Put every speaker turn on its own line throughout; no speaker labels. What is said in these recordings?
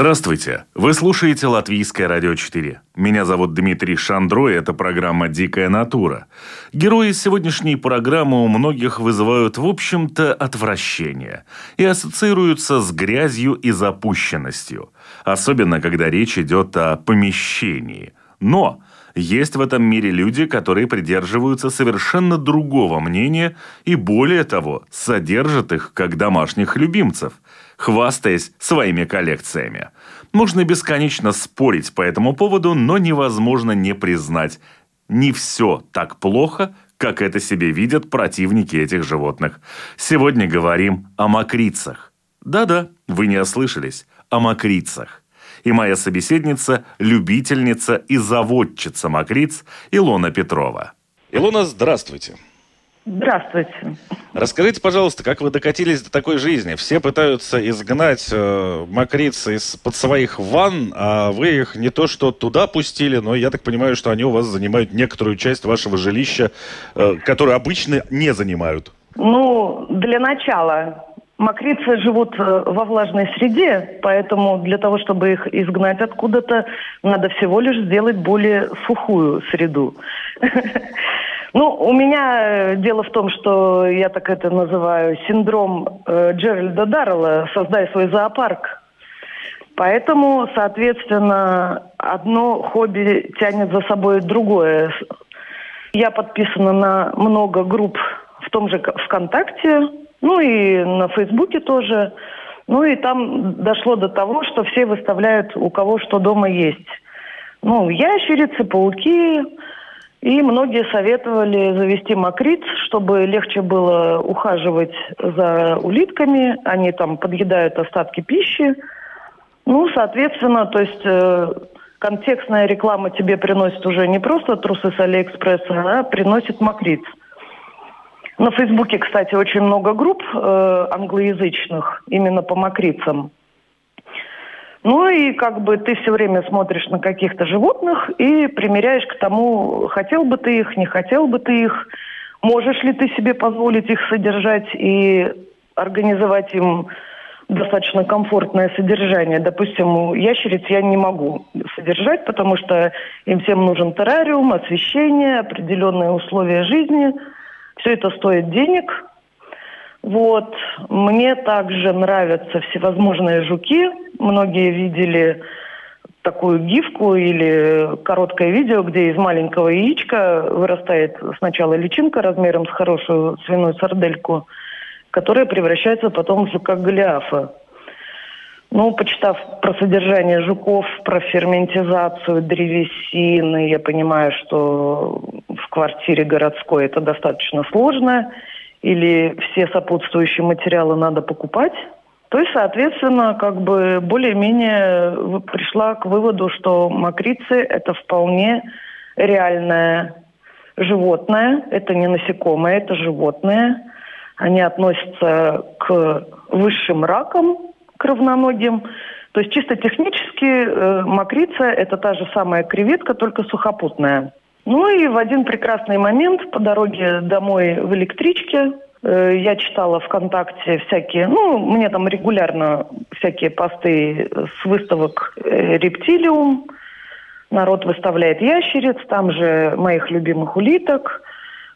Здравствуйте! Вы слушаете Латвийское радио 4. Меня зовут Дмитрий Шандро, и это программа «Дикая натура». Герои сегодняшней программы у многих вызывают, в общем-то, отвращение и ассоциируются с грязью и запущенностью, особенно когда речь идет о помещении. Но есть в этом мире люди, которые придерживаются совершенно другого мнения и, более того, содержат их как домашних любимцев – хвастаясь своими коллекциями. Можно бесконечно спорить по этому поводу, но невозможно не признать, не все так плохо, как это себе видят противники этих животных. Сегодня говорим о мокрицах. Да-да, вы не ослышались, о мокрицах. И моя собеседница – любительница и заводчица мокриц Илона Петрова. Илона, здравствуйте.
Здравствуйте.
Расскажите, пожалуйста, как вы докатились до такой жизни? Все пытаются изгнать э, мокрицы из-под своих ванн, а вы их не то что туда пустили, но я так понимаю, что они у вас занимают некоторую часть вашего жилища, э, которую обычно не занимают.
Ну, для начала Мокрицы живут э, во влажной среде, поэтому для того, чтобы их изгнать откуда-то, надо всего лишь сделать более сухую среду. Ну, у меня э, дело в том, что я так это называю синдром э, Джеральда Даррелла «Создай свой зоопарк». Поэтому, соответственно, одно хобби тянет за собой другое. Я подписана на много групп в том же ВКонтакте, ну и на Фейсбуке тоже. Ну и там дошло до того, что все выставляют, у кого что дома есть. Ну, ящерицы, пауки, и многие советовали завести мокриц, чтобы легче было ухаживать за улитками. Они там подъедают остатки пищи. Ну, соответственно, то есть э, контекстная реклама тебе приносит уже не просто трусы с Алиэкспресса, а приносит мокриц. На Фейсбуке, кстати, очень много групп э, англоязычных именно по мокрицам. Ну и как бы ты все время смотришь на каких-то животных и примеряешь к тому, хотел бы ты их, не хотел бы ты их, можешь ли ты себе позволить их содержать и организовать им достаточно комфортное содержание. Допустим, ящериц я не могу содержать, потому что им всем нужен террариум, освещение, определенные условия жизни. Все это стоит денег, вот. Мне также нравятся всевозможные жуки. Многие видели такую гифку или короткое видео, где из маленького яичка вырастает сначала личинка размером с хорошую свиную сардельку, которая превращается потом в жука Голиафа. Ну, почитав про содержание жуков, про ферментизацию древесины, я понимаю, что в квартире городской это достаточно сложно – или все сопутствующие материалы надо покупать. То есть, соответственно, как бы более-менее пришла к выводу, что мокрицы – это вполне реальное животное, это не насекомое, это животное. Они относятся к высшим ракам, к равноногим. То есть чисто технически э, мокрица – это та же самая креветка, только сухопутная. Ну и в один прекрасный момент по дороге домой в электричке э, я читала ВКонтакте всякие, ну, мне там регулярно всякие посты с выставок э, «Рептилиум», народ выставляет ящериц, там же моих любимых улиток,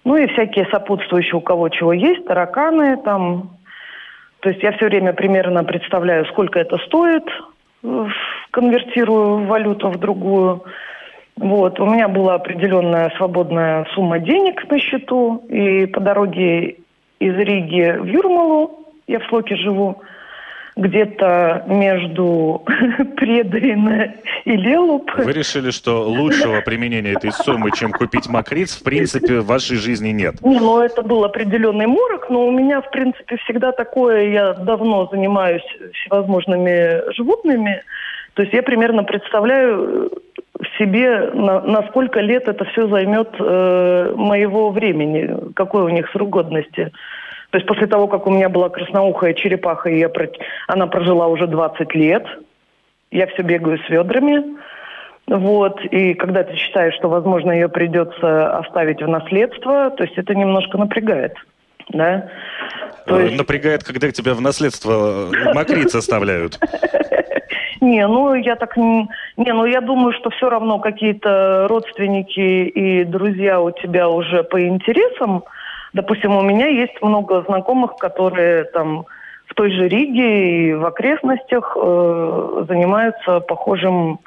ну и всякие сопутствующие, у кого чего есть, тараканы там. То есть я все время примерно представляю, сколько это стоит, конвертирую валюту в другую. Вот, у меня была определенная свободная сумма денег на счету, и по дороге из Риги в Юрмалу, я в Слоке живу, где-то между Предрина и Лелуп.
Вы решили, что лучшего применения этой суммы, чем купить макриц, в принципе, в вашей жизни нет?
Не, ну это был определенный морок, но у меня, в принципе, всегда такое, я давно занимаюсь всевозможными животными, То есть я примерно представляю себе, на, на сколько лет это все займет э, моего времени, какой у них срок годности. То есть после того, как у меня была красноухая черепаха, и я, она прожила уже 20 лет, я все бегаю с ведрами. Вот, и когда ты считаешь, что, возможно, ее придется оставить в наследство, то есть это немножко напрягает. Да?
То есть... Напрягает, когда тебя в наследство э, мокриц оставляют.
Не, ну я так не, ну я думаю, что все равно какие-то родственники и друзья у тебя уже по интересам. Допустим, у меня есть много знакомых, которые там в той же Риге и в окрестностях э, занимаются похожим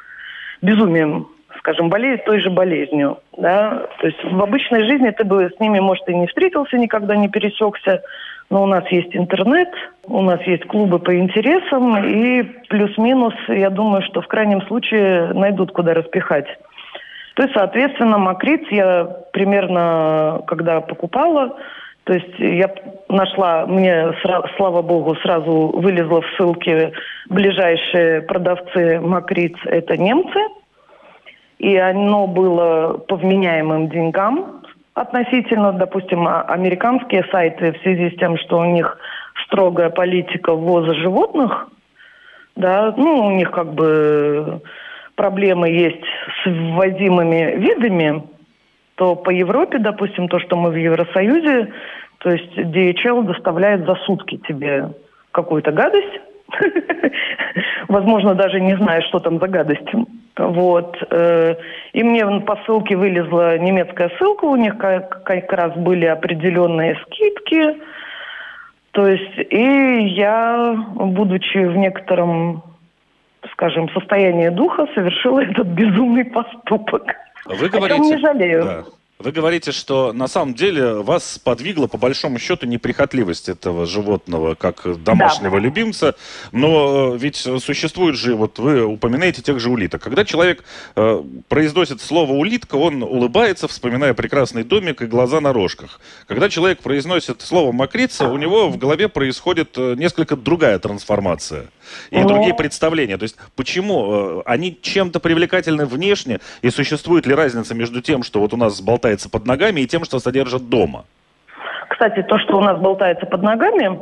безумием, скажем, болеют той же болезнью. Да? То есть в обычной жизни ты бы с ними, может, и не встретился, никогда не пересекся, но у нас есть интернет, у нас есть клубы по интересам, и плюс-минус, я думаю, что в крайнем случае найдут, куда распихать. То есть, соответственно, макриц я примерно, когда покупала, то есть я нашла, мне, слава богу, сразу вылезла в ссылке ближайшие продавцы макриц, это немцы. И оно было по вменяемым деньгам относительно, допустим, а, американские сайты в связи с тем, что у них строгая политика ввоза животных, да, ну, у них как бы проблемы есть с ввозимыми видами, то по Европе, допустим, то, что мы в Евросоюзе, то есть DHL доставляет за сутки тебе какую-то гадость, возможно, даже не зная, что там за гадость. Вот. Э, и мне по ссылке вылезла немецкая ссылка, у них как, как раз были определенные скидки. То есть, и я, будучи в некотором, скажем, состоянии духа, совершила этот безумный поступок.
Вы говорите, О чем не жалею. Да. Вы говорите, что на самом деле вас подвигла по большому счету неприхотливость этого животного как домашнего да. любимца, но э, ведь существует же, вот вы упоминаете тех же улиток. Когда человек э, произносит слово улитка, он улыбается, вспоминая прекрасный домик и глаза на рожках. Когда человек произносит слово мокрица, у него в голове происходит э, несколько другая трансформация и но... другие представления. То есть почему э, они чем-то привлекательны внешне и существует ли разница между тем, что вот у нас болтает болтается под ногами, и тем, что содержат дома?
Кстати, то, что у нас болтается под ногами,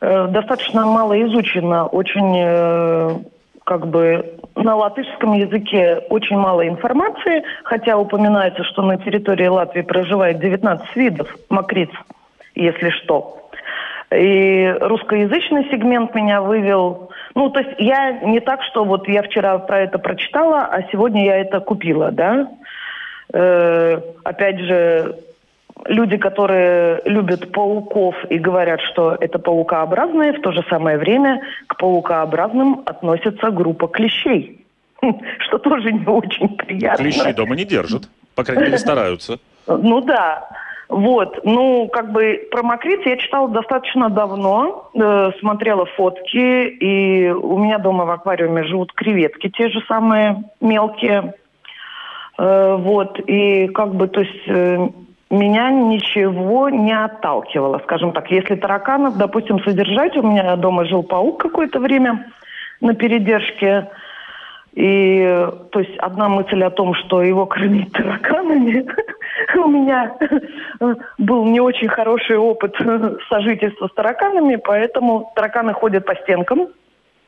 э, достаточно мало изучено. Очень, э, как бы, на латышском языке очень мало информации, хотя упоминается, что на территории Латвии проживает 19 видов мокриц, если что. И русскоязычный сегмент меня вывел. Ну, то есть я не так, что вот я вчера про это прочитала, а сегодня я это купила, да. Э, опять же, люди, которые любят пауков и говорят, что это паукообразные, в то же самое время к паукообразным относится группа клещей, что тоже не очень приятно.
Клещи дома не держат, по крайней мере стараются.
Ну да. Вот, ну, как бы про макриц я читала достаточно давно, э, смотрела фотки, и у меня дома в аквариуме живут креветки, те же самые мелкие. Э, вот, и как бы, то есть э, меня ничего не отталкивало, скажем так. Если тараканов, допустим, содержать, у меня дома жил паук какое-то время на передержке, и то есть одна мысль о том, что его кормить тараканами, у меня был не очень хороший опыт сожительства с тараканами, поэтому тараканы ходят по стенкам,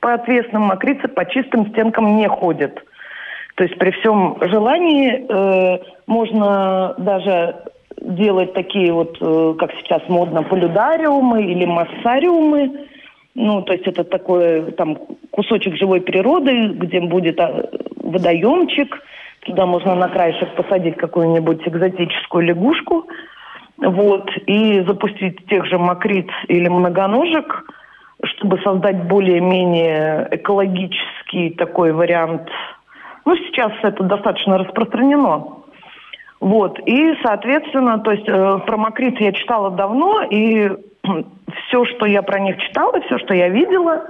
по отвесным, мокрицы по чистым стенкам не ходят. То есть при всем желании э, можно даже делать такие вот, э, как сейчас модно, полюдариумы или массариумы. Ну, то есть это такой там кусочек живой природы, где будет а, водоемчик. Туда можно на краешек посадить какую-нибудь экзотическую лягушку. Вот, и запустить тех же мокриц или многоножек, чтобы создать более-менее экологический такой вариант ну, сейчас это достаточно распространено. Вот. И, соответственно, то есть э, про Макрит я читала давно, и все, что я про них читала, все, что я видела,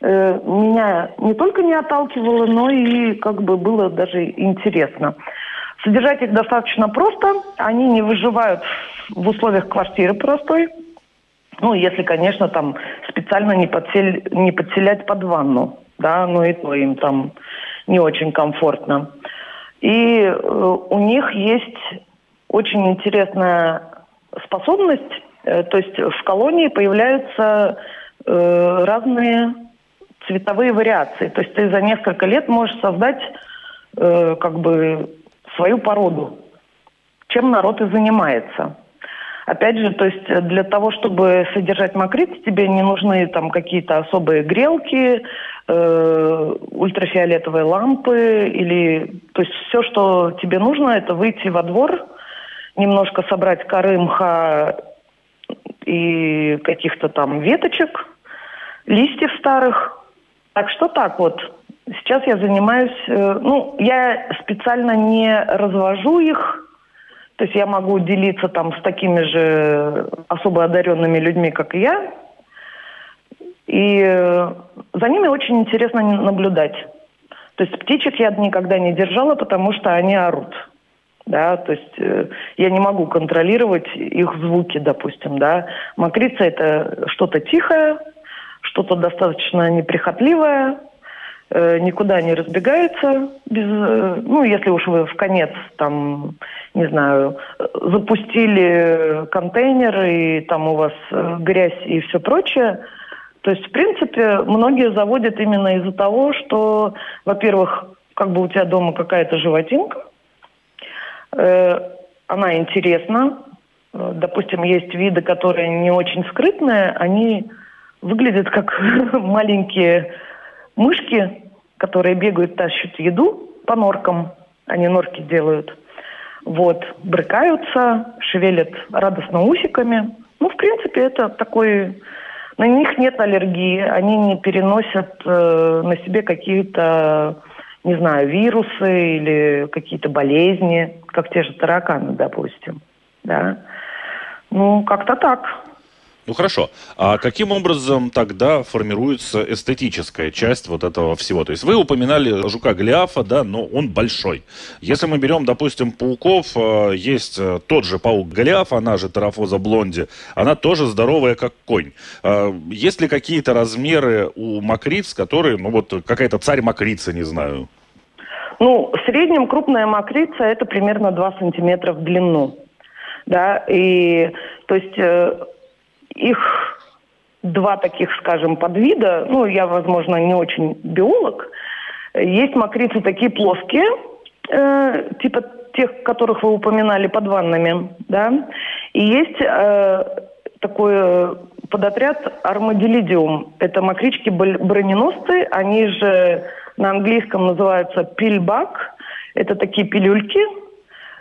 э, меня не только не отталкивало, но и как бы было даже интересно. Содержать их достаточно просто. Они не выживают в условиях квартиры простой. Ну, если, конечно, там специально не, подсель, не подселять под ванну. да, но и то им там не очень комфортно. И э, у них есть очень интересная способность, то есть в колонии появляются э, разные цветовые вариации. То есть ты за несколько лет можешь создать э, как бы свою породу, чем народ и занимается. Опять же, то есть для того, чтобы содержать макрит, тебе не нужны там какие-то особые грелки, э, ультрафиолетовые лампы или, то есть все, что тебе нужно, это выйти во двор, немножко собрать коры мха и каких-то там веточек, листьев старых. Так что так вот. Сейчас я занимаюсь, э, ну, я специально не развожу их, то есть я могу делиться там с такими же особо одаренными людьми, как и я. И э, за ними очень интересно наблюдать. То есть птичек я никогда не держала, потому что они орут. Да, то есть э, я не могу контролировать их звуки, допустим, да. Мокрица это что-то тихое, что-то достаточно неприхотливое, Э, никуда не разбегается без, э, ну, если уж вы в конец там, не знаю, запустили контейнер и там у вас э, грязь и все прочее, то есть, в принципе, многие заводят именно из-за того, что, во-первых, как бы у тебя дома какая-то животинка, она интересна. Допустим, есть виды, которые не очень скрытные, они выглядят как маленькие мышки, которые бегают, тащат еду по норкам, они норки делают. Вот, брыкаются, шевелят радостно усиками. Ну, в принципе, это такой... На них нет аллергии, они не переносят э, на себе какие-то, не знаю, вирусы или какие-то болезни, как те же тараканы, допустим. Да. Ну, как-то так.
Ну хорошо. А каким образом тогда формируется эстетическая часть вот этого всего? То есть вы упоминали жука Голиафа, да, но он большой. Если мы берем, допустим, пауков, э, есть э, тот же паук Голиаф, она же Тарафоза блонди, она тоже здоровая, как конь. А есть ли какие-то размеры у макриц, которые, ну вот какая-то царь макрица, не знаю?
Ну, в среднем крупная макрица это примерно 2 сантиметра в длину. Да, и то есть э, их два таких, скажем, подвида. Ну, я, возможно, не очень биолог. Есть мокрицы такие плоские, э, типа тех, которых вы упоминали под ваннами, да. И есть э, такой подотряд армадилидиум. Это мокрички броненосцы, они же на английском называются пильбак. Это такие пилюльки,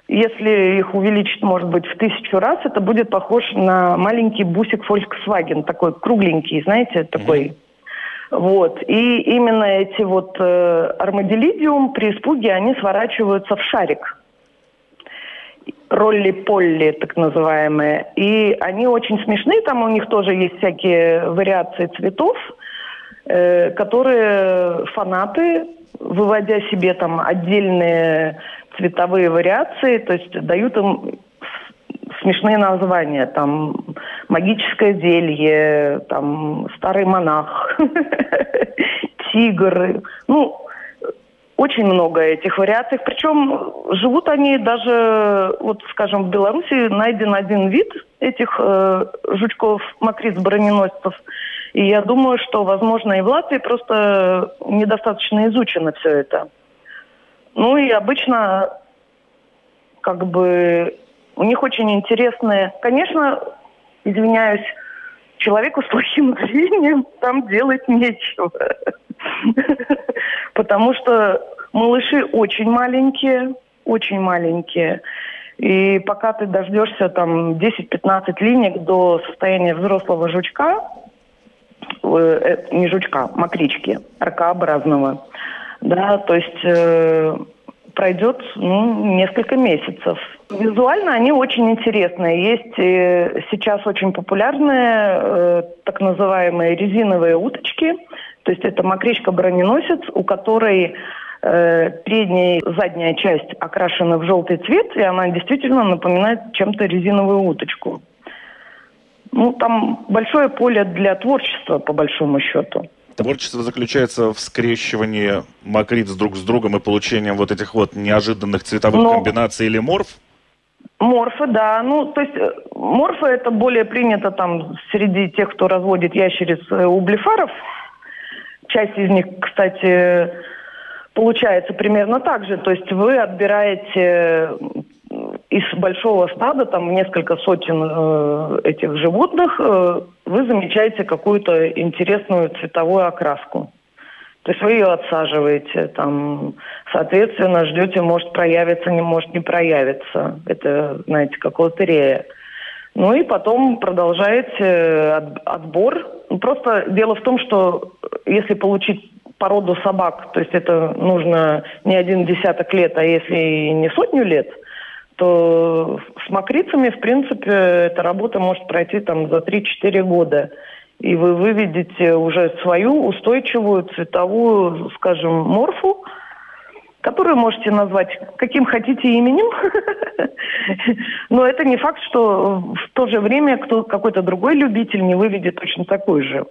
если их увеличить, может быть, в тысячу раз, это будет похож на маленький бусик Volkswagen, такой кругленький, знаете, такой. Mm-hmm. Вот. И именно эти вот э, армаделидиум при испуге, они сворачиваются в шарик. Ролли-полли, так называемые. И они очень смешные, там у них тоже есть всякие вариации цветов, э, которые фанаты, выводя себе там отдельные цветовые вариации, то есть дают им смешные названия, там магическое зелье, там старый монах, тигр, ну очень много этих вариаций. Причем живут они даже, вот скажем, в Беларуси найден один вид этих э, жучков, макриц броненосцев. И я думаю, что, возможно, и в Латвии просто недостаточно изучено все это. Ну и обычно как бы у них очень интересные... Конечно, извиняюсь, человеку с плохим зрением там делать нечего. Потому что малыши очень маленькие, очень маленькие. И пока ты дождешься там 10-15 линек до состояния взрослого жучка, э, э, не жучка, макрички, ракообразного, да, то есть э, пройдет ну, несколько месяцев. Визуально они очень интересные. Есть э, сейчас очень популярные э, так называемые резиновые уточки. То есть это мокричка-броненосец, у которой э, передняя и задняя часть окрашены в желтый цвет, и она действительно напоминает чем-то резиновую уточку. Ну, там большое поле для творчества, по большому счету.
Творчество заключается в скрещивании макриц друг с другом и получением вот этих вот неожиданных цветовых Но... комбинаций или морф?
Морфы, да. Ну, то есть э, морфы это более принято там среди тех, кто разводит ящериц э, у блефаров. Часть из них, кстати, получается примерно так же. То есть вы отбираете из большого стада, там несколько сотен э, этих животных, э, вы замечаете какую-то интересную цветовую окраску. То есть вы ее отсаживаете, там, соответственно, ждете, может проявиться, не может не проявиться. Это, знаете, как лотерея. Ну и потом продолжаете отбор. Ну, просто дело в том, что если получить породу собак, то есть это нужно не один десяток лет, а если не сотню лет – то с мокрицами, в принципе, эта работа может пройти там за 3-4 года. И вы выведете уже свою устойчивую цветовую, скажем, морфу, которую можете назвать каким хотите именем. Но это не факт, что в то же время кто, какой-то другой любитель не выведет точно такой же.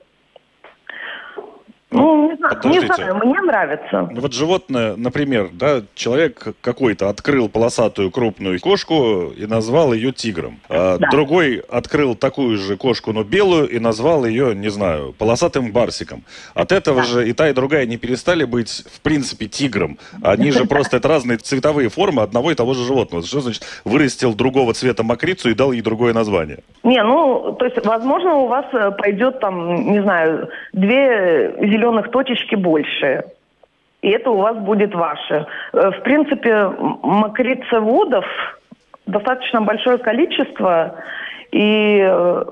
Ну, не знаю, не знаю, мне нравится.
Ну, вот животное, например, да, человек какой-то открыл полосатую крупную кошку и назвал ее тигром. А да. Другой открыл такую же кошку, но белую, и назвал ее, не знаю, полосатым барсиком. От этого да. же и та, и другая не перестали быть, в принципе, тигром. Они же просто, это разные цветовые формы одного и того же животного. Что значит вырастил другого цвета мокрицу и дал ей другое название?
Не, ну, то есть, возможно, у вас э, пойдет там, не знаю, две зеленых точечки больше. И это у вас будет ваше. Э, в принципе, мокрицеводов достаточно большое количество. И э,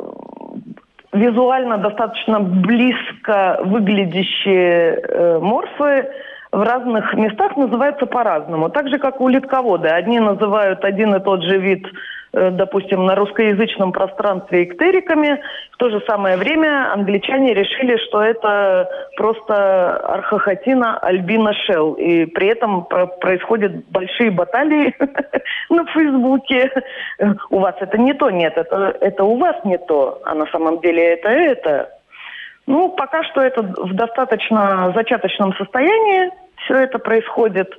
визуально достаточно близко выглядящие э, морфы в разных местах называются по-разному. Так же, как у литковода. Одни называют один и тот же вид допустим, на русскоязычном пространстве эктериками. В то же самое время англичане решили, что это просто архохотина альбина шелл. И при этом происходят большие баталии на Фейсбуке. У вас это не то, нет, это, это у вас не то, а на самом деле это это. Ну, пока что это в достаточно зачаточном состоянии. Все это происходит,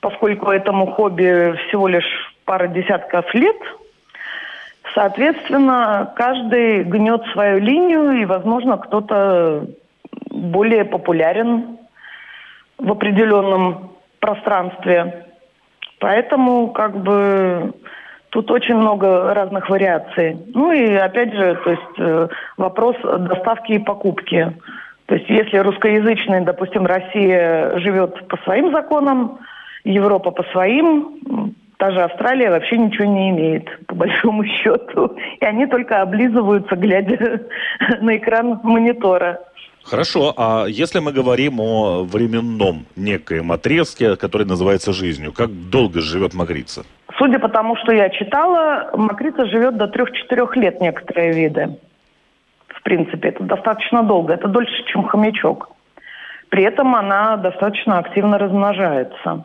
поскольку этому хобби всего лишь пара десятков лет – Соответственно, каждый гнет свою линию, и, возможно, кто-то более популярен в определенном пространстве. Поэтому, как бы, тут очень много разных вариаций. Ну и, опять же, то есть э, вопрос доставки и покупки. То есть если русскоязычный, допустим, Россия живет по своим законам, Европа по своим, Та же Австралия вообще ничего не имеет, по большому счету. И они только облизываются, глядя на экран монитора.
Хорошо, а если мы говорим о временном некоем отрезке, который называется жизнью, как долго живет магрица?
Судя по тому, что я читала, макрица живет до 3-4 лет некоторые виды. В принципе, это достаточно долго, это дольше, чем хомячок. При этом она достаточно активно размножается.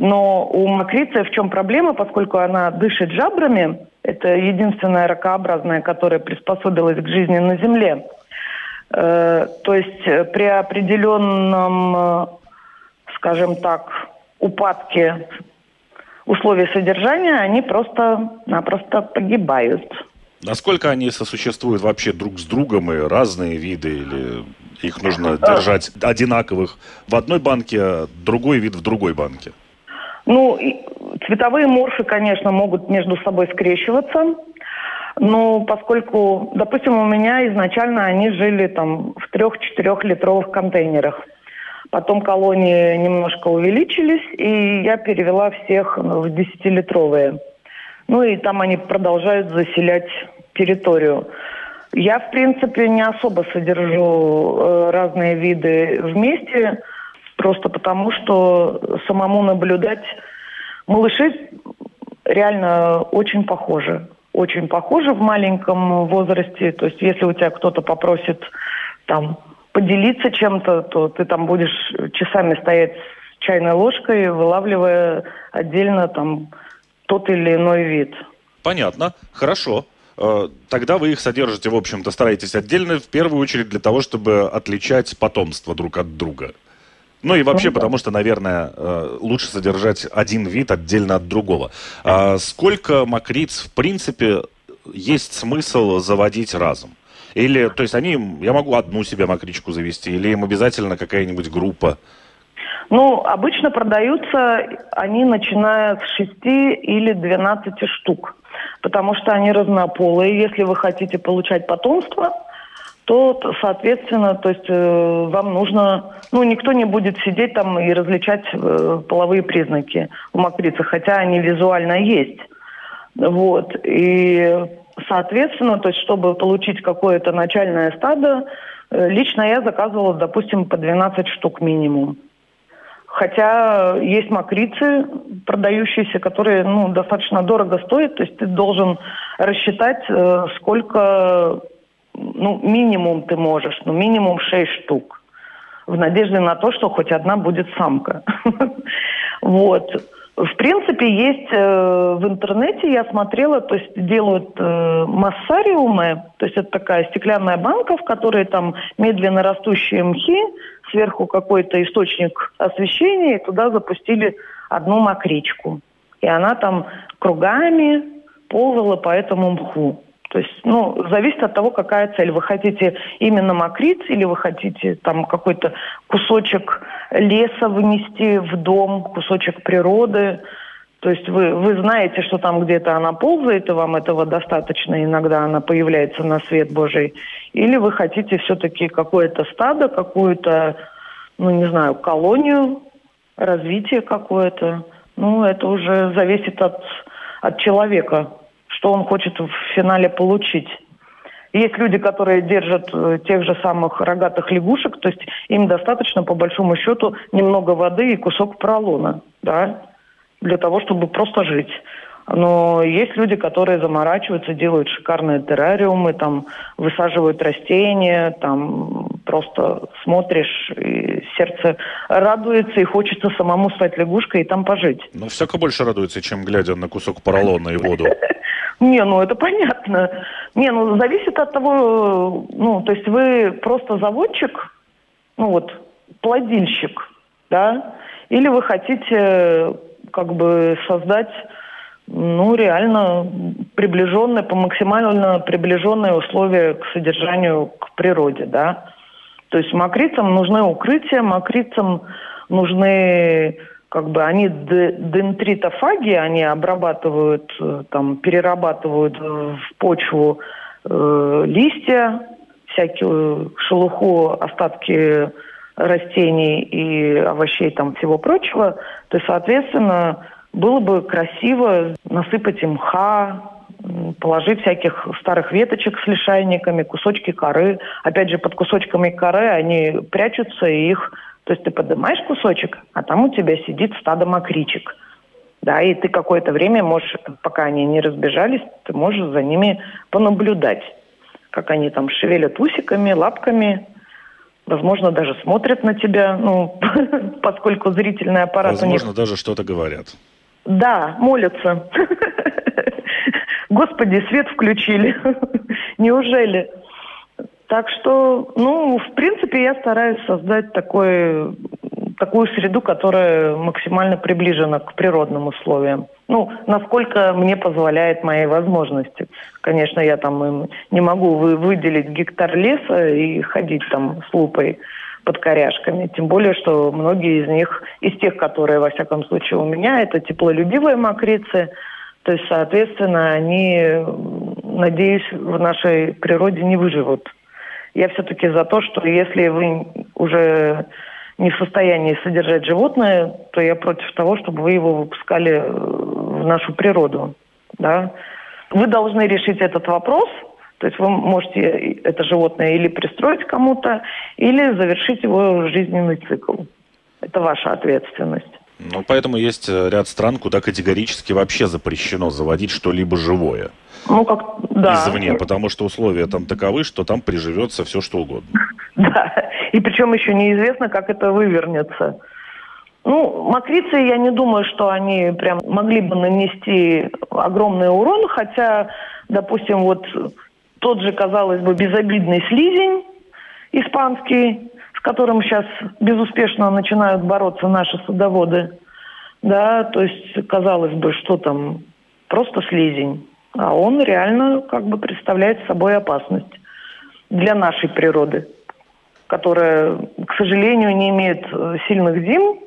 Но у мокрицы в чем проблема, поскольку она дышит жабрами, это единственная ракообразная, которая приспособилась к жизни на Земле. Э, то есть э, при определенном, э, скажем так, упадке условий содержания они просто-напросто погибают.
Насколько они сосуществуют вообще друг с другом и разные виды, или их нужно держать одинаковых в одной банке, а другой вид в другой банке?
Ну, цветовые морфы, конечно, могут между собой скрещиваться. Но поскольку, допустим, у меня изначально они жили там в трех-четырех литровых контейнерах. Потом колонии немножко увеличились, и я перевела всех в десятилитровые. Ну и там они продолжают заселять территорию. Я, в принципе, не особо содержу э, разные виды вместе. Просто потому, что самому наблюдать малыши реально очень похожи. Очень похожи в маленьком возрасте. То есть если у тебя кто-то попросит там поделиться чем-то, то ты там будешь часами стоять с чайной ложкой, вылавливая отдельно там тот или иной вид.
Понятно, хорошо. э, тогда вы их содержите, в общем-то, стараетесь отдельно, в первую очередь для того, чтобы отличать потомство друг от друга. Ну и вообще, ну, потому что, наверное, э, лучше содержать один вид отдельно от другого. А сколько мокриц, в принципе, есть смысл заводить разом? Или, то есть они, я могу одну себе мокричку завести, или им обязательно какая-нибудь группа?
Ну, обычно продаются они, начиная с 6 или 12 штук, потому что они разнополые. Если вы хотите получать потомство, то, соответственно, то есть э, вам нужно, ну, никто не будет сидеть там и различать э, половые признаки у мокрицы, хотя они визуально есть. Вот. И, соответственно, то есть, чтобы получить какое-то начальное стадо, э, лично я заказывала, допустим, по 12 штук минимум. Хотя есть мокрицы, продающиеся, которые ну, достаточно дорого стоят. То есть ты должен рассчитать, э, сколько ну, минимум ты можешь, ну, минимум 6 штук. В надежде на то, что хоть одна будет самка. Вот. В принципе, есть э, в интернете, я смотрела, то есть делают э, массариумы, то есть это такая стеклянная банка, в которой там медленно растущие мхи, сверху какой-то источник освещения, и туда запустили одну мокричку. И она там кругами ползала по этому мху. То есть, ну, зависит от того, какая цель. Вы хотите именно мокриц или вы хотите там какой-то кусочек леса вынести в дом, кусочек природы. То есть вы, вы знаете, что там где-то она ползает, и вам этого достаточно, иногда она появляется на свет Божий. Или вы хотите все-таки какое-то стадо, какую-то, ну не знаю, колонию, развитие какое-то. Ну, это уже зависит от, от человека что он хочет в финале получить. Есть люди, которые держат э, тех же самых рогатых лягушек, то есть им достаточно, по большому счету, немного воды и кусок поролона, да, для того, чтобы просто жить. Но есть люди, которые заморачиваются, делают шикарные террариумы, там высаживают растения, там просто смотришь, и сердце радуется, и хочется самому стать лягушкой и там пожить.
Ну, всяко больше радуется, чем глядя на кусок поролона и воду.
Не, ну это понятно. Не, ну зависит от того, ну, то есть вы просто заводчик, ну вот, плодильщик, да, или вы хотите как бы создать, ну, реально приближенные, по максимально приближенные условия к содержанию, к природе, да. То есть макрицам нужны укрытия, макрицам нужны как бы они дентритофаги, они обрабатывают, э, там, перерабатывают в почву э, листья, всякую шелуху, остатки растений и овощей, там, всего прочего. То соответственно, было бы красиво насыпать мха, положить всяких старых веточек с лишайниками, кусочки коры. Опять же, под кусочками коры они прячутся, и их то есть ты поднимаешь кусочек, а там у тебя сидит стадо мокричек. Да, и ты какое-то время можешь, пока они не разбежались, ты можешь за ними понаблюдать, как они там шевелят усиками, лапками, возможно, даже смотрят на тебя, ну, поскольку зрительный аппарат
возможно, у них... Возможно, даже что-то говорят.
Да, молятся. Господи, свет включили. Неужели? Так что, ну, в принципе, я стараюсь создать такой, такую среду, которая максимально приближена к природным условиям. Ну, насколько мне позволяет мои возможности. Конечно, я там не могу выделить гектар леса и ходить там с лупой под коряшками. Тем более, что многие из них, из тех, которые, во всяком случае, у меня, это теплолюбивые мокрицы. То есть, соответственно, они, надеюсь, в нашей природе не выживут я все-таки за то, что если вы уже не в состоянии содержать животное, то я против того, чтобы вы его выпускали э, в нашу природу. Да? Вы должны решить этот вопрос, то есть вы можете это животное или пристроить кому-то, или завершить его жизненный цикл. Это ваша ответственность.
Ну, поэтому есть э, ряд стран, куда категорически вообще запрещено заводить что-либо живое.
Ну, как, да.
Извне, потому что условия там таковы, что там приживется все, что угодно.
Да, и причем еще неизвестно, как это вывернется. Ну, мокрицы, я не думаю, что они прям могли бы нанести огромный урон, хотя, допустим, вот тот же, казалось бы, безобидный слизень испанский, с которым сейчас безуспешно начинают бороться наши садоводы, да, то есть, казалось бы, что там, просто слизень, а он реально как бы представляет собой опасность для нашей природы, которая, к сожалению, не имеет э, сильных зим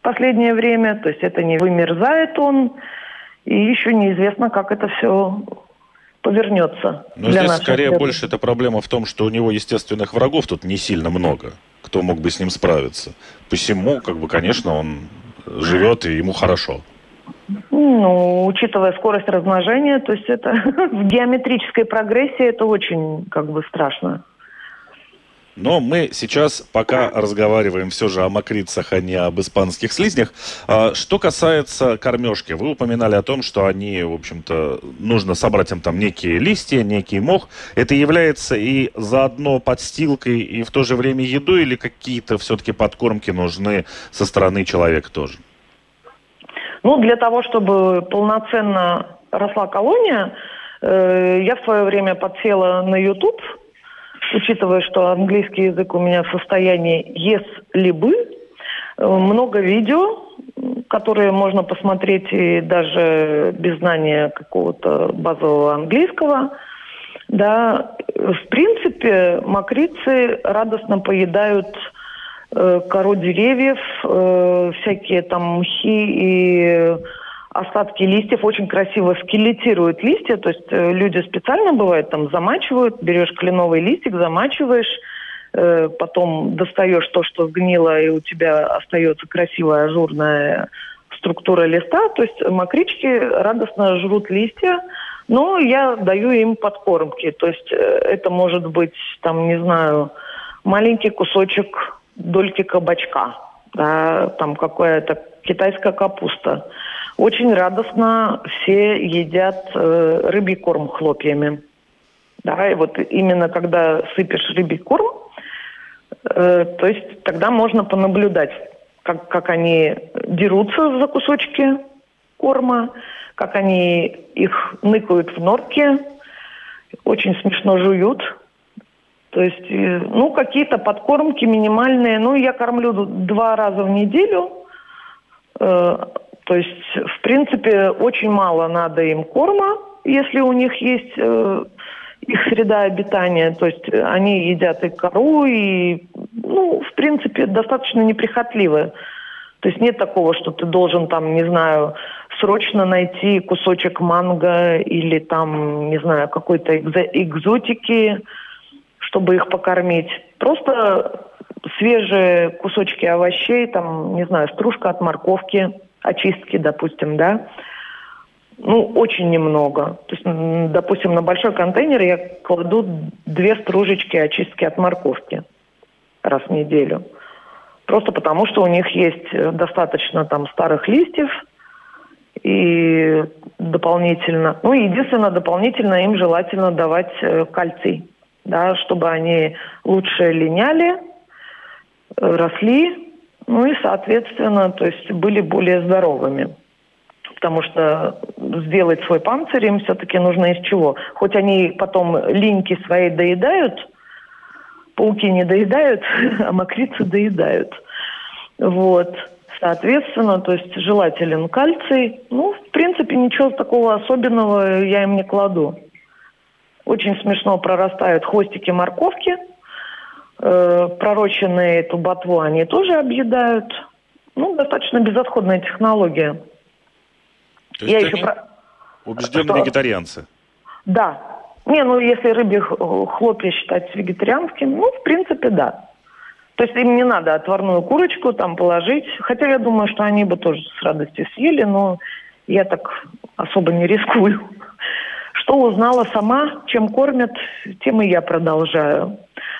в последнее время, то есть это не вымерзает он, и еще неизвестно, как это все повернется.
Но здесь скорее природы. больше эта проблема в том, что у него естественных врагов тут не сильно много, кто мог бы с ним справиться. Посему, как бы, конечно, он живет и ему хорошо.
Ну, учитывая скорость размножения, то есть это в геометрической прогрессии это очень как бы страшно.
Но мы сейчас пока разговариваем все же о мокрицах, а не об испанских слизнях. А, что касается кормежки, вы упоминали о том, что они, в общем-то, нужно собрать им там некие листья, некий мох. Это является и заодно подстилкой, и в то же время едой, или какие-то все-таки подкормки нужны со стороны человека тоже?
Ну, для того, чтобы полноценно росла колония, э, я в свое время подсела на YouTube, учитывая, что английский язык у меня в состоянии «если бы», много видео, которые можно посмотреть и даже без знания какого-то базового английского. Да, в принципе, мокрицы радостно поедают Э, кору деревьев, э, всякие там мхи и остатки листьев очень красиво скелетируют листья, то есть э, люди специально бывает там замачивают, берешь кленовый листик, замачиваешь, потом достаешь то, что сгнило, и у тебя остается красивая ажурная структура листа, то есть мокрички радостно жрут листья, но я даю им подкормки, то есть это может быть, там, не знаю, маленький кусочек дольки кабачка, да, там какая-то китайская капуста. Очень радостно все едят э, рыбий корм хлопьями. Да, и вот именно когда сыпешь рыбий корм, э, то есть тогда можно понаблюдать, как, как они дерутся за кусочки корма, как они их ныкают в норке, очень смешно жуют. То есть, э, ну, какие-то подкормки минимальные. Ну, я кормлю два раза в неделю. То есть, в принципе, очень мало надо им корма, если у них есть э, их среда обитания. То есть, они едят и кору, и, ну, в принципе, достаточно неприхотливые. То есть нет такого, что ты должен там, не знаю, срочно найти кусочек манго или там, не знаю, какой-то экзотики чтобы их покормить. Просто свежие кусочки овощей, там, не знаю, стружка от морковки, очистки, допустим, да. Ну, очень немного. То есть, допустим, на большой контейнер я кладу две стружечки очистки от морковки раз в неделю. Просто потому, что у них есть достаточно там старых листьев, и дополнительно, ну, единственное, дополнительно им желательно давать э, кальций да, чтобы они лучше линяли, э, росли, ну и, соответственно, то есть были более здоровыми. Потому что сделать свой панцирь им все-таки нужно из чего? Хоть они потом линьки свои доедают, пауки не доедают, а мокрицы доедают. Вот. Соответственно, то есть желателен кальций. Ну, в принципе, ничего такого особенного я им не кладу. Очень смешно прорастают хвостики морковки. Э, пророченные эту ботву они тоже объедают. Ну, достаточно безотходная технология.
То есть Я еще про... убежденные Что? вегетарианцы?
Да. Не, ну если рыбьи хлопья считать вегетарианским, ну, в принципе, да. То есть им не надо отварную курочку там положить. Хотя я думаю, что они бы тоже с радостью съели, но я так особо не рискую. Что узнала сама, чем кормят, тем и я продолжаю.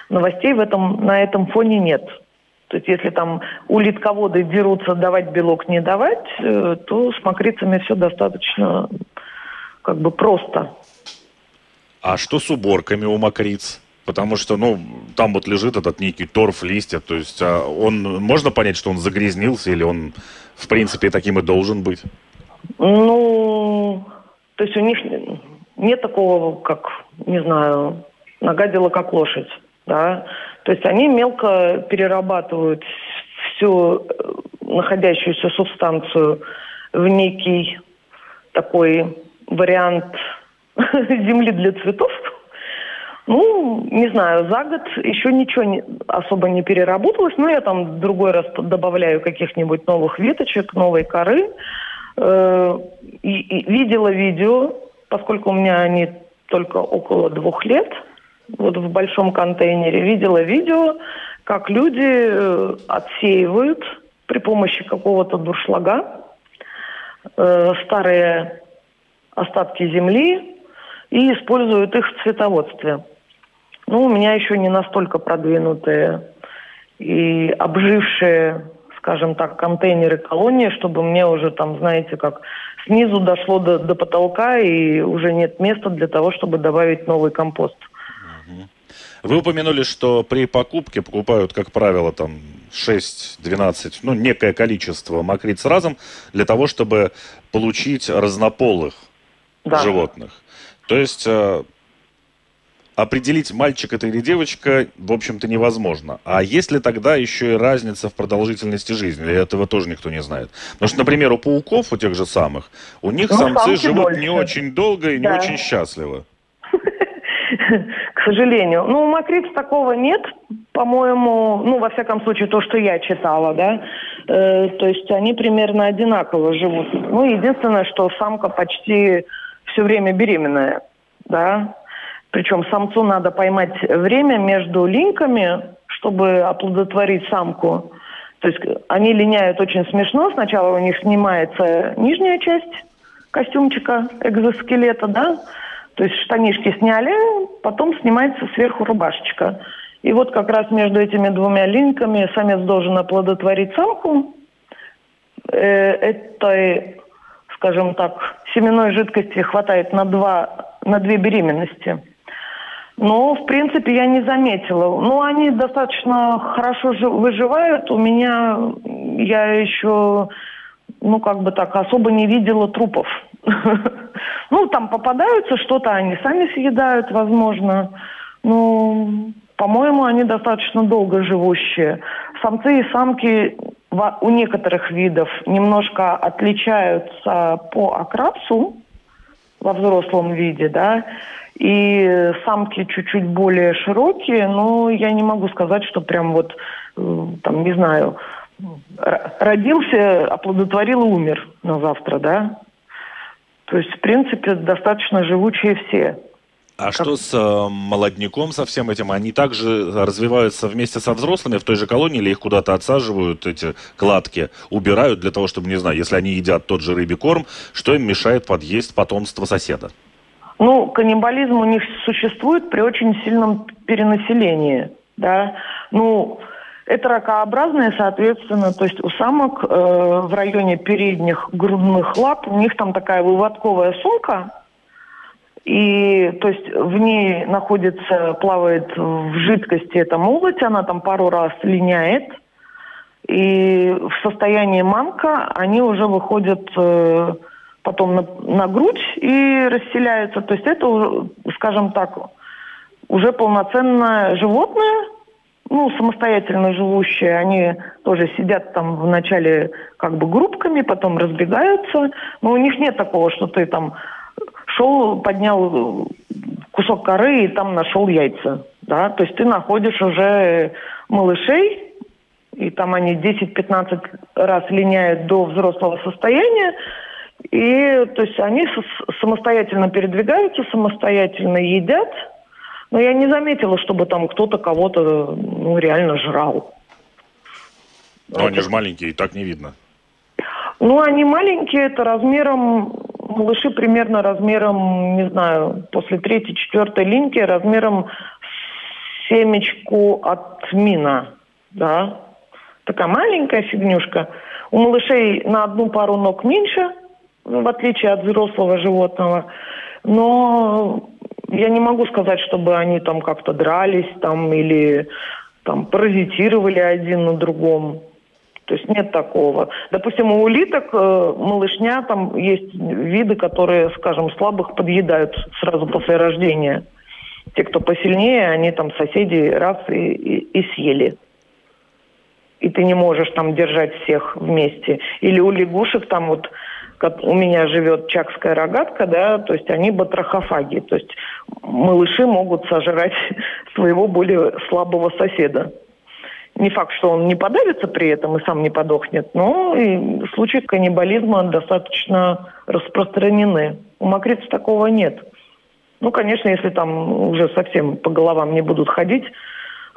Новостей в этом, на этом фоне нет. То есть если там улитководы дерутся давать белок, не давать, э, то с мокрицами все достаточно как бы просто.
А что с уборками у мокриц? Потому что, ну, там вот лежит этот некий торф, листья, то есть а он, можно понять, что он загрязнился или он, в принципе, таким и должен быть?
Ну, то есть у них нет такого, как, не знаю, нагадила как лошадь, да. То есть они мелко перерабатывают всю э, находящуюся субстанцию в некий такой вариант земли для цветов. Ну, не знаю, за год еще ничего не, особо не переработалось, но я там другой раз добавляю каких-нибудь новых веточек, новой коры. Э, и, и видела видео, поскольку у меня они только около двух лет, вот в большом контейнере, видела видео, как люди э, отсеивают при помощи какого-то дуршлага э, старые остатки земли и используют их в цветоводстве. Ну, у меня еще не настолько продвинутые и обжившие, скажем так, контейнеры колонии, чтобы мне уже там, знаете, как снизу дошло до, до потолка и уже нет места для того, чтобы добавить новый компост.
Вы упомянули, что при покупке покупают, как правило, там 6-12, ну, некое количество мокриц разом для того, чтобы получить разнополых да. животных. То есть э, определить, мальчик это или девочка, в общем-то, невозможно. А есть ли тогда еще и разница в продолжительности жизни? Или этого тоже никто не знает? Потому что, например, у пауков, у тех же самых, у них ну, самцы живут дольше. не очень долго и да. не очень счастливо.
К сожалению. Ну, у мокриц такого нет, по-моему, ну, во всяком случае, то, что я читала, да. Э, то есть они примерно одинаково живут. Ну, единственное, что самка почти все время беременная, да. Причем самцу надо поймать время между линками, чтобы оплодотворить самку. То есть они линяют очень смешно. Сначала у них снимается нижняя часть костюмчика, экзоскелета, да, то есть штанишки сняли, потом снимается сверху рубашечка. И вот как раз между этими двумя линками самец должен оплодотворить самку. Э, этой, скажем так, семенной жидкости хватает на, два, на две беременности. Но, в принципе, я не заметила. Ну, они достаточно хорошо выживают. У меня, я еще, ну, как бы так, особо не видела трупов. Ну, там попадаются что-то, они сами съедают, возможно. Ну, по-моему, они достаточно долго живущие. Самцы и самки у некоторых видов немножко отличаются по окрасу во взрослом виде, да, и самки чуть-чуть более широкие, но я не могу сказать, что прям вот, э, там, не знаю, родился, оплодотворил и умер на завтра, да. То есть, в принципе, достаточно живучие все.
А как... что с э, молодняком, со всем этим? Они также развиваются вместе со взрослыми в той же колонии или их куда-то отсаживают, эти кладки, убирают для того, чтобы, не знаю, если они едят тот же рыбий корм, что им мешает подъесть потомство соседа?
Ну, каннибализм у них существует при очень сильном перенаселении, да. Ну, это ракообразные, соответственно, то есть у самок э, в районе передних грудных лап у них там такая выводковая сумка, и то есть в ней находится, плавает в жидкости эта молоть, она там пару раз линяет, и в состоянии мамка они уже выходят э, потом на, на грудь и расселяются. То есть это, скажем так, уже полноценное животное, ну, самостоятельно живущие, они тоже сидят там вначале как бы группками, потом разбегаются. Но у них нет такого, что ты там шел, поднял кусок коры и там нашел яйца. Да? То есть ты находишь уже малышей, и там они 10-15 раз линяют до взрослого состояния, и то есть они самостоятельно передвигаются, самостоятельно едят. Но я не заметила, чтобы там кто-то кого-то ну, реально жрал.
Но они же маленькие, и так не видно.
Ну, они маленькие, это размером, малыши примерно размером, не знаю, после третьей, четвертой линьки, размером семечку от мина, да. Такая маленькая фигнюшка. У малышей на одну пару ног меньше – в отличие от взрослого животного. Но Я не могу сказать, чтобы они там как-то дрались там или там паразитировали один на другом. То есть нет такого. Допустим, у улиток э, малышня, там есть виды, которые, скажем, слабых подъедают сразу после рождения. Те, кто посильнее, они там соседи раз и, и, и съели. И ты не можешь там держать всех вместе. Или у лягушек там вот у меня живет чакская рогатка, да, то есть они батрахофаги, то есть малыши могут сожрать своего более слабого соседа. Не факт, что он не подавится при этом и сам не подохнет, но и случаи каннибализма достаточно распространены. У мокриц такого нет. Ну, конечно, если там уже совсем по головам не будут ходить, э,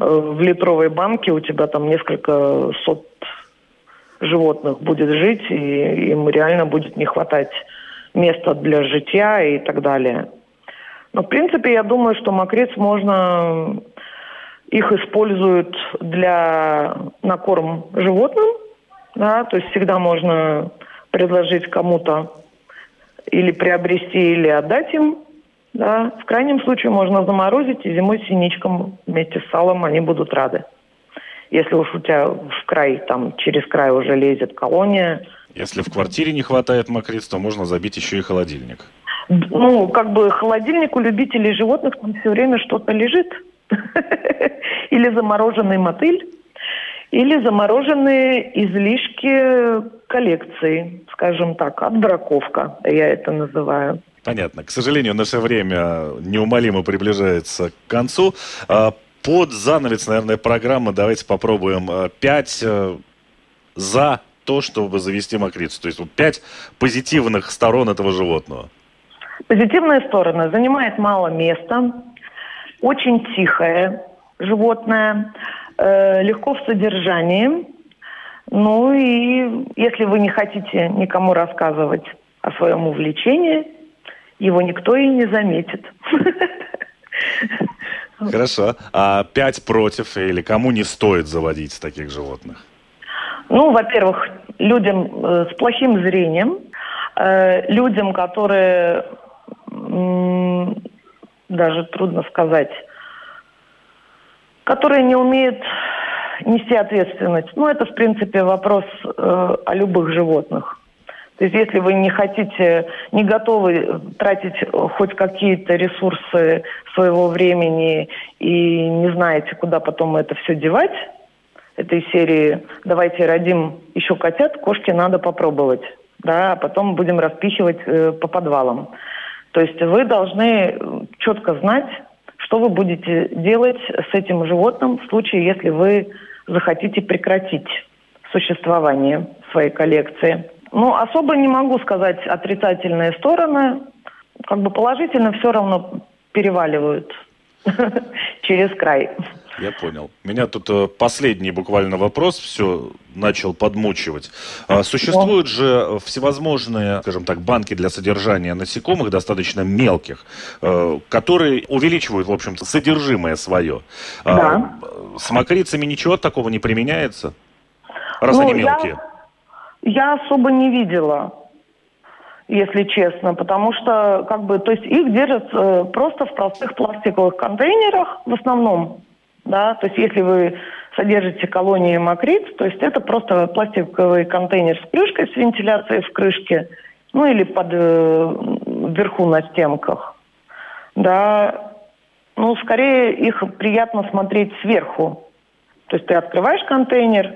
в литровой банке у тебя там несколько сот животных будет жить, и им реально будет не хватать места для житья и так далее. Но, в принципе, я думаю, что мокриц можно... Их используют для на корм животным, да, то есть всегда можно предложить кому-то или приобрести, или отдать им. Да. В крайнем случае можно заморозить, и зимой синичкам вместе с салом они будут рады. Если уж у тебя в край, там, через край уже лезет колония.
Если в квартире не хватает мокриц, то можно забить еще и холодильник.
Ну, как бы холодильник у любителей животных там все время что-то лежит. Или замороженный мотыль, или замороженные излишки коллекции, скажем так, отбраковка, я это называю.
Понятно. К сожалению, наше время неумолимо приближается к концу. Под занавес, наверное, программы давайте попробуем э, пять э, за то, чтобы завести мокрицу. То есть вот пять позитивных сторон этого животного.
Позитивные стороны. Занимает мало места, очень тихое животное, э, легко в содержании. Ну и если вы не хотите никому рассказывать о своем увлечении, его никто и не заметит.
Хорошо. А пять против или кому не стоит заводить таких животных?
Ну, во-первых, людям э, с плохим зрением, э, людям, которые даже трудно сказать, которые не умеют нести ответственность. Ну, это, в принципе, вопрос э, о любых животных. То есть если вы не хотите, не готовы тратить хоть какие-то ресурсы своего времени и не знаете, куда потом это все девать, этой серии «Давайте родим еще котят, кошки надо попробовать», да, а потом будем распихивать э, по подвалам. То есть вы должны четко знать, что вы будете делать с этим животным в случае, если вы захотите прекратить существование своей коллекции. Ну, особо не могу сказать отрицательные стороны. Как бы положительно все равно переваливают через край.
Я понял. Меня тут э, последний буквально вопрос все начал подмучивать. А, существуют же всевозможные, скажем так, банки для содержания насекомых, достаточно мелких, э, которые увеличивают, в общем-то, содержимое свое. А, да. С мокрицами ничего такого не применяется? Раз ну, они мелкие. Я
я особо не видела, если честно, потому что, как бы, то есть их держат э, просто в простых пластиковых контейнерах в основном, да, то есть если вы содержите колонии мокриц, то есть это просто пластиковый контейнер с крышкой, с вентиляцией в крышке, ну или под э, вверху на стенках, да, ну, скорее их приятно смотреть сверху. То есть ты открываешь контейнер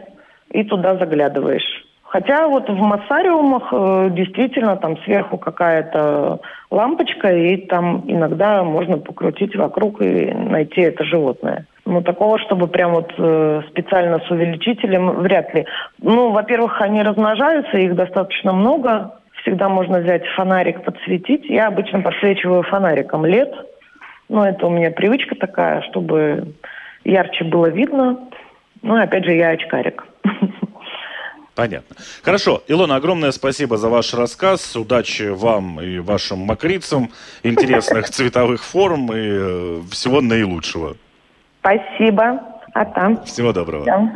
и туда заглядываешь. Хотя вот в массариумах э, действительно там сверху какая-то лампочка, и там иногда можно покрутить вокруг и найти это животное. Ну, такого, чтобы прям вот э, специально с увеличителем, вряд ли. Ну, во-первых, они размножаются, их достаточно много. Всегда можно взять фонарик, подсветить. Я обычно подсвечиваю фонариком лет. Ну, это у меня привычка такая, чтобы ярче было видно. Ну, и опять же, я очкарик.
Понятно. Хорошо. Илона, огромное спасибо за ваш рассказ. Удачи вам и вашим макрицам, интересных цветовых форм и э, всего наилучшего.
Спасибо. А там?
Всего доброго. Да.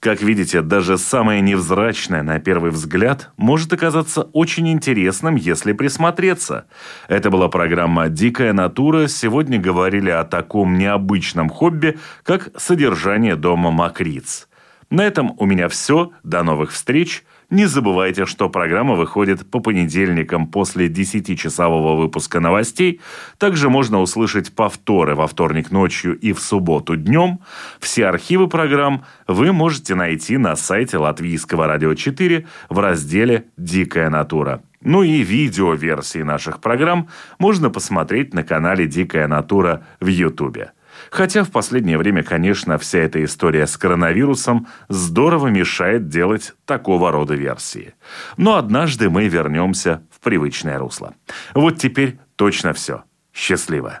Как видите, даже самое невзрачное на первый взгляд может оказаться очень интересным, если присмотреться. Это была программа «Дикая натура». Сегодня говорили о таком необычном хобби, как содержание дома Макриц. На этом у меня все. До новых встреч. Не забывайте, что программа выходит по понедельникам после 10-часового выпуска новостей. Также можно услышать повторы во вторник ночью и в субботу днем. Все архивы программ вы можете найти на сайте Латвийского радио 4 в разделе «Дикая натура». Ну и видеоверсии наших программ можно посмотреть на канале «Дикая натура» в Ютубе. Хотя в последнее время, конечно, вся эта история с коронавирусом здорово мешает делать такого рода версии. Но однажды мы вернемся в привычное русло. Вот теперь точно все. Счастливо.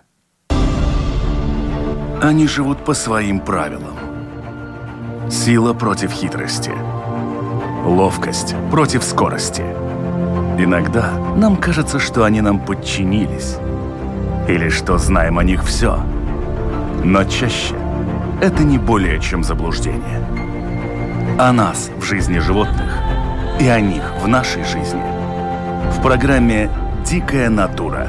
Они живут по своим правилам. Сила против хитрости. Ловкость против скорости. Иногда нам кажется, что они нам подчинились. Или что знаем о них все – но чаще это не более чем заблуждение. О нас в жизни животных и о них в нашей жизни. В программе «Дикая натура»